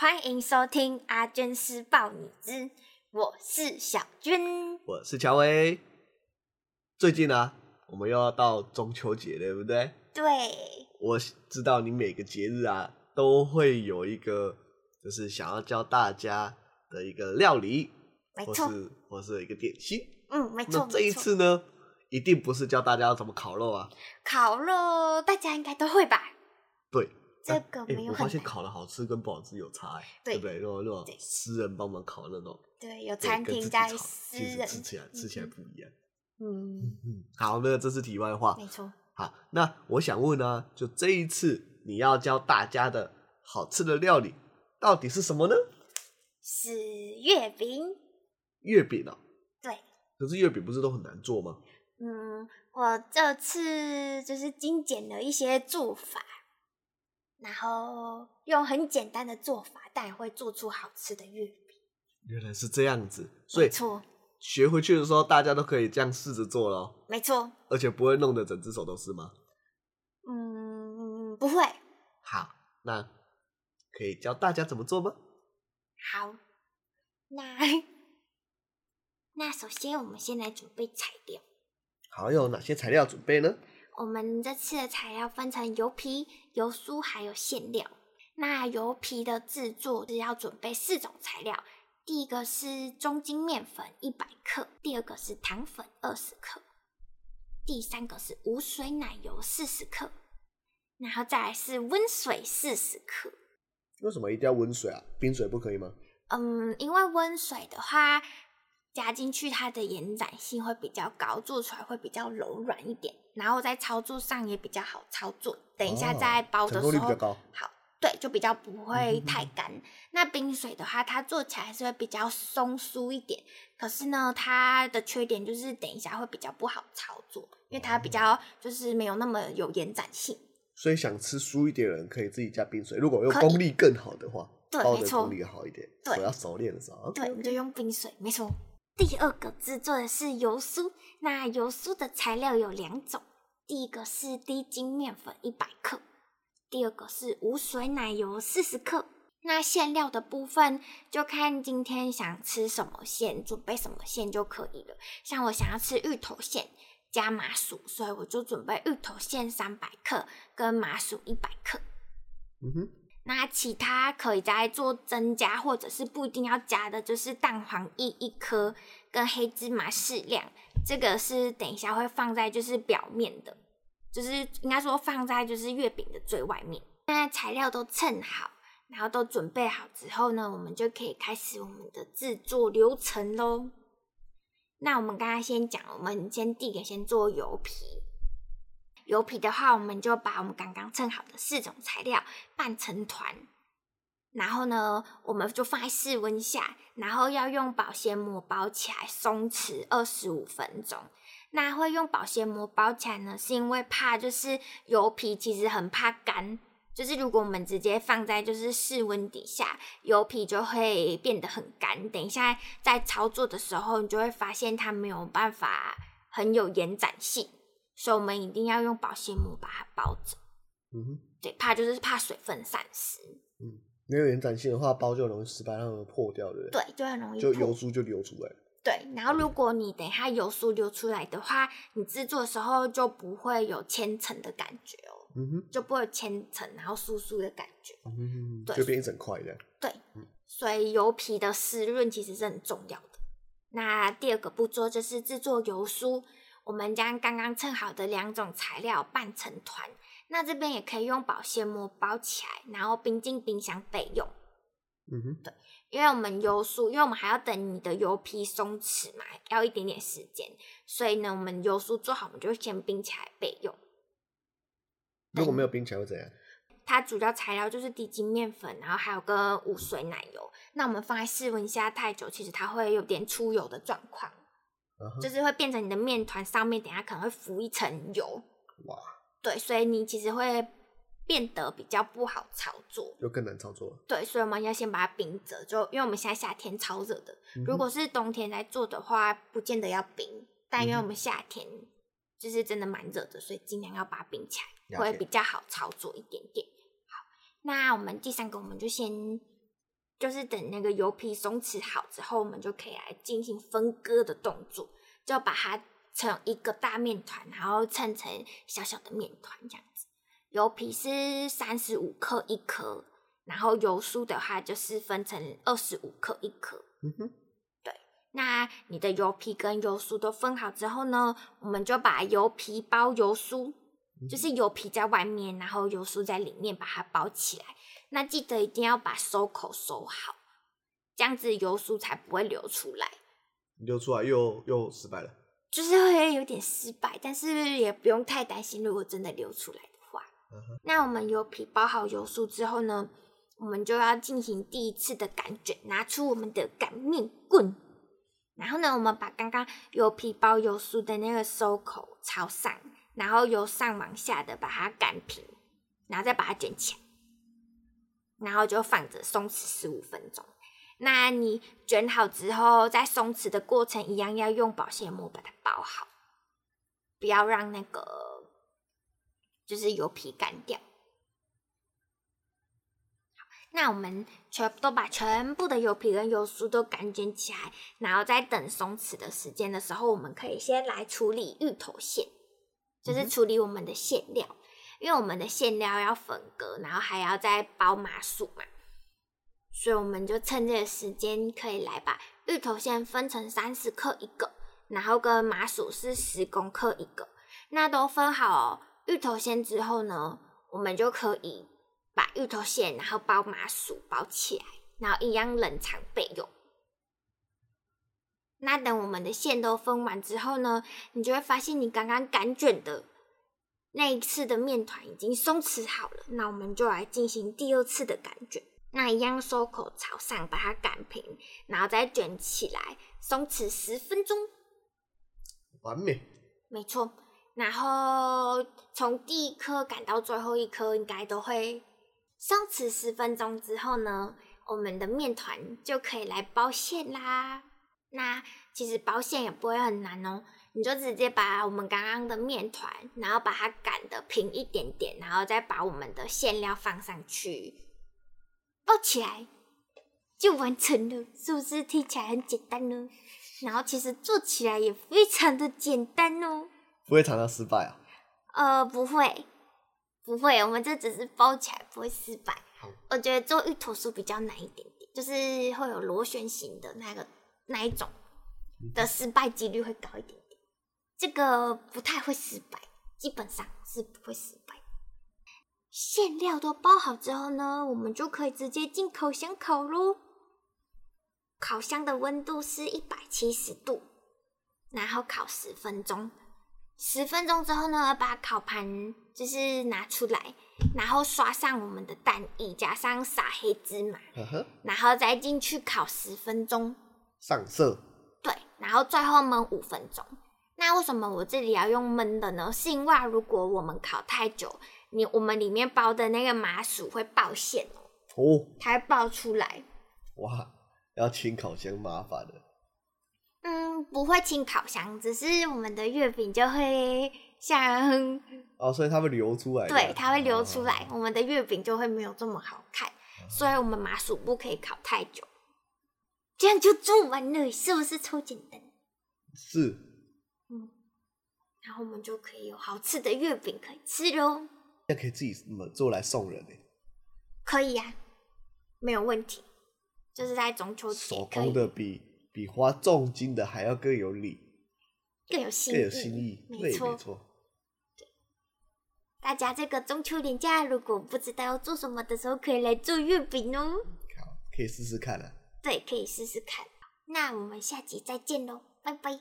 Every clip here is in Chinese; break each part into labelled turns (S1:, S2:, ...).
S1: 欢迎收听阿娟师报你知，我是小娟，
S2: 我是乔薇。最近呢、啊，我们又要到中秋节，对不对？
S1: 对。
S2: 我知道你每个节日啊，都会有一个，就是想要教大家的一个料理，
S1: 没错，
S2: 或是一个点心。
S1: 嗯，没错。
S2: 那这一次呢，一定不是教大家要怎么烤肉啊。
S1: 烤肉大家应该都会吧？
S2: 对。
S1: 这个没有、
S2: 欸。我发现烤的好吃跟不好吃有差哎、欸，对不对？那种私人帮忙烤的那种，
S1: 对，有餐厅在私人
S2: 吃起来、嗯、吃起来不一样。
S1: 嗯
S2: 嗯，好，那这是题外话。
S1: 没错。
S2: 好，那我想问呢，就这一次你要教大家的好吃的料理到底是什么呢？
S1: 是月饼。
S2: 月饼啊？
S1: 对。
S2: 可是月饼不是都很难做吗？
S1: 嗯，我这次就是精简了一些做法。然后用很简单的做法，但也会做出好吃的月饼。
S2: 原来是这样子，所以学回去的时候大家都可以这样试着做咯。
S1: 没错，
S2: 而且不会弄得整只手都是吗？
S1: 嗯，不会。
S2: 好，那可以教大家怎么做吗？
S1: 好，那那首先我们先来准备材料。
S2: 好，有哪些材料准备呢？
S1: 我们这次的材料分成油皮、油酥还有馅料。那油皮的制作是要准备四种材料，第一个是中筋面粉一百克，第二个是糖粉二十克，第三个是无水奶油四十克，然后再来是温水四十克。
S2: 为什么一定要温水啊？冰水不可以吗？
S1: 嗯，因为温水的话。加进去，它的延展性会比较高，做出来会比较柔软一点，然后在操作上也比较好操作。等一下在包的时候，
S2: 哦、
S1: 好，对，就比较不会太干。那冰水的话，它做起来是会比较松酥一点，可是呢，它的缺点就是等一下会比较不好操作，因为它比较就是没有那么有延展性。
S2: 所以想吃酥一点的人可以自己加冰水，如果用功力更好的话，
S1: 对，
S2: 没错功力好一点，
S1: 对，
S2: 我要熟练的时候，
S1: 对，你就用冰水，没错。第二个制作的是油酥，那油酥的材料有两种，第一个是低筋面粉一百克，第二个是无水奶油四十克。那馅料的部分就看今天想吃什么馅，准备什么馅就可以了。像我想要吃芋头馅加麻薯，所以我就准备芋头馅三百克跟麻薯一百克。
S2: 嗯哼。
S1: 那其他可以再做增加，或者是不一定要加的，就是蛋黄液一颗跟黑芝麻适量，这个是等一下会放在就是表面的，就是应该说放在就是月饼的最外面。那材料都称好，然后都准备好之后呢，我们就可以开始我们的制作流程喽。那我们刚刚先讲，我们先第一个先做油皮。油皮的话，我们就把我们刚刚称好的四种材料拌成团，然后呢，我们就放在室温下，然后要用保鲜膜包起来，松弛二十五分钟。那会用保鲜膜包起来呢，是因为怕就是油皮其实很怕干，就是如果我们直接放在就是室温底下，油皮就会变得很干。等一下在操作的时候，你就会发现它没有办法很有延展性。所以我们一定要用保鲜膜把它包着，
S2: 嗯哼，
S1: 对，怕就是怕水分散失，
S2: 嗯，没有延展性的话，包就容易失败，然后破掉，对不对？
S1: 对，就很容易
S2: 就油酥就流出来。
S1: 对，然后如果你等一下油酥流出来的话，你制作的时候就不会有千层的感觉哦，
S2: 嗯哼，
S1: 就不会有千层，然后酥酥的感觉，
S2: 嗯哼，
S1: 对，
S2: 就变一整块的。
S1: 对，所以油皮的湿润其实是很重要的。那第二个步骤就是制作油酥。我们将刚刚称好的两种材料拌成团，那这边也可以用保鲜膜包起来，然后冰进冰箱备用。
S2: 嗯哼，
S1: 对，因为我们油酥，因为我们还要等你的油皮松弛嘛，要一点点时间，所以呢，我们油酥做好，我们就先冰起来备用。
S2: 如果没有冰起来会怎样？
S1: 它主要材料就是低筋面粉，然后还有跟无水奶油。那我们放在室温下太久，其实它会有点出油的状况，uh huh. 就是会变成你的面团上面等下可能会浮一层油。哇，对，所以你其实会变得比较不好操作，
S2: 就更难操作。
S1: 对，所以我们要先把它冰着，就因为我们现在夏天超热的，嗯、如果是冬天来做的话，不见得要冰。但因为我们夏天就是真的蛮热的，所以尽量要把它冰起来，会比较好操作一点点。好，那我们第三个，我们就先就是等那个油皮松弛好之后，我们就可以来进行分割的动作，就把它成一个大面团，然后称成小小的面团这样子。油皮是三十五克一颗，然后油酥的话就是分成二十五克一颗。嗯哼。那你的油皮跟油酥都分好之后呢，我们就把油皮包油酥，就是油皮在外面，然后油酥在里面，把它包起来。那记得一定要把收口收好，这样子油酥才不会流出来。
S2: 流出来又又失败了，
S1: 就是会有点失败，但是也不用太担心。如果真的流出来的话。那我们油皮包好油酥之后呢，我们就要进行第一次的擀卷，拿出我们的擀面棍。然后呢，我们把刚刚油皮包油酥的那个收口朝上，然后由上往下的把它擀平，然后再把它卷起来，然后就放着松弛十五分钟。那你卷好之后，在松弛的过程一样要用保鲜膜把它包好，不要让那个就是油皮干掉。那我们全部都把全部的油皮跟油酥都擀卷起来，然后在等松弛的时间的时候，我们可以先来处理芋头馅，就是处理我们的馅料，因为我们的馅料要分割，然后还要再包麻薯嘛，所以我们就趁这个时间可以来把芋头馅分成三十克一个，然后跟麻薯是十公克一个，那都分好芋头馅之后呢，我们就可以。把芋头馅，然后包麻薯包起来，然后一样冷藏备用。那等我们的馅都分完之后呢，你就会发现你刚刚擀卷的那一次的面团已经松弛好了。那我们就来进行第二次的擀卷，那一样收口朝上，把它擀平，然后再卷起来，松弛十分钟，
S2: 完美。
S1: 没错，然后从第一颗擀到最后一颗，应该都会。松弛十分钟之后呢，我们的面团就可以来包馅啦。那其实包馅也不会很难哦，你就直接把我们刚刚的面团，然后把它擀的平一点点，然后再把我们的馅料放上去，包起来就完成了。是不是听起来很简单呢？然后其实做起来也非常的简单哦。
S2: 不会常常失败啊？
S1: 呃，不会。不会，我们这只是包起来不会失败。好我觉得做芋头酥比较难一点点，就是会有螺旋形的那个那一种的失败几率会高一点点。这个不太会失败，基本上是不会失败。馅料都包好之后呢，我们就可以直接进烤箱烤喽。烤箱的温度是一百七十度，然后烤十分钟。十分钟之后呢，把烤盘就是拿出来，然后刷上我们的蛋液，加上撒黑芝麻，然后再进去烤十分钟，
S2: 上色。
S1: 对，然后最后焖五分钟。那为什么我这里要用焖的呢？是因为如果我们烤太久，你我们里面包的那个麻薯会爆馅哦，哦，它会爆出来。
S2: 哇，要清烤箱麻烦的。
S1: 嗯，不会清烤箱，只是我们的月饼就会像
S2: 哦，所以它会流出来。
S1: 对，它会流出来，哦、我们的月饼就会没有这么好看。哦、所以我们麻薯不可以烤太久，这样就做完了，是不是超简单？
S2: 是。
S1: 嗯，然后我们就可以有好吃的月饼可以吃喽。
S2: 那可以自己怎么做来送人呢？
S1: 可以呀、啊，没有问题，就是在中秋节
S2: 手工的比。比花重金的还要更有礼，
S1: 更有心意，
S2: 更有心意，没错，没错。
S1: 对，大家这个中秋连假，如果不知道要做什么的时候，可以来做月饼哦。
S2: 好，可以试试看了。
S1: 对，可以试试看。那我们下集再见喽，拜拜。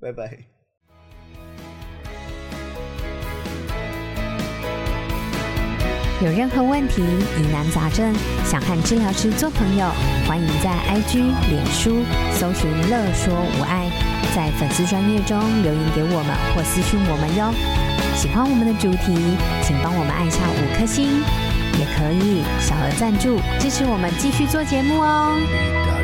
S2: 拜拜。
S3: 有任何问题、疑难杂症，想和治疗师做朋友，欢迎在 IG、脸书搜寻“乐说无碍”，在粉丝专页中留言给我们或私讯我们哟。喜欢我们的主题，请帮我们按下五颗星，也可以小额赞助支持我们继续做节目哦。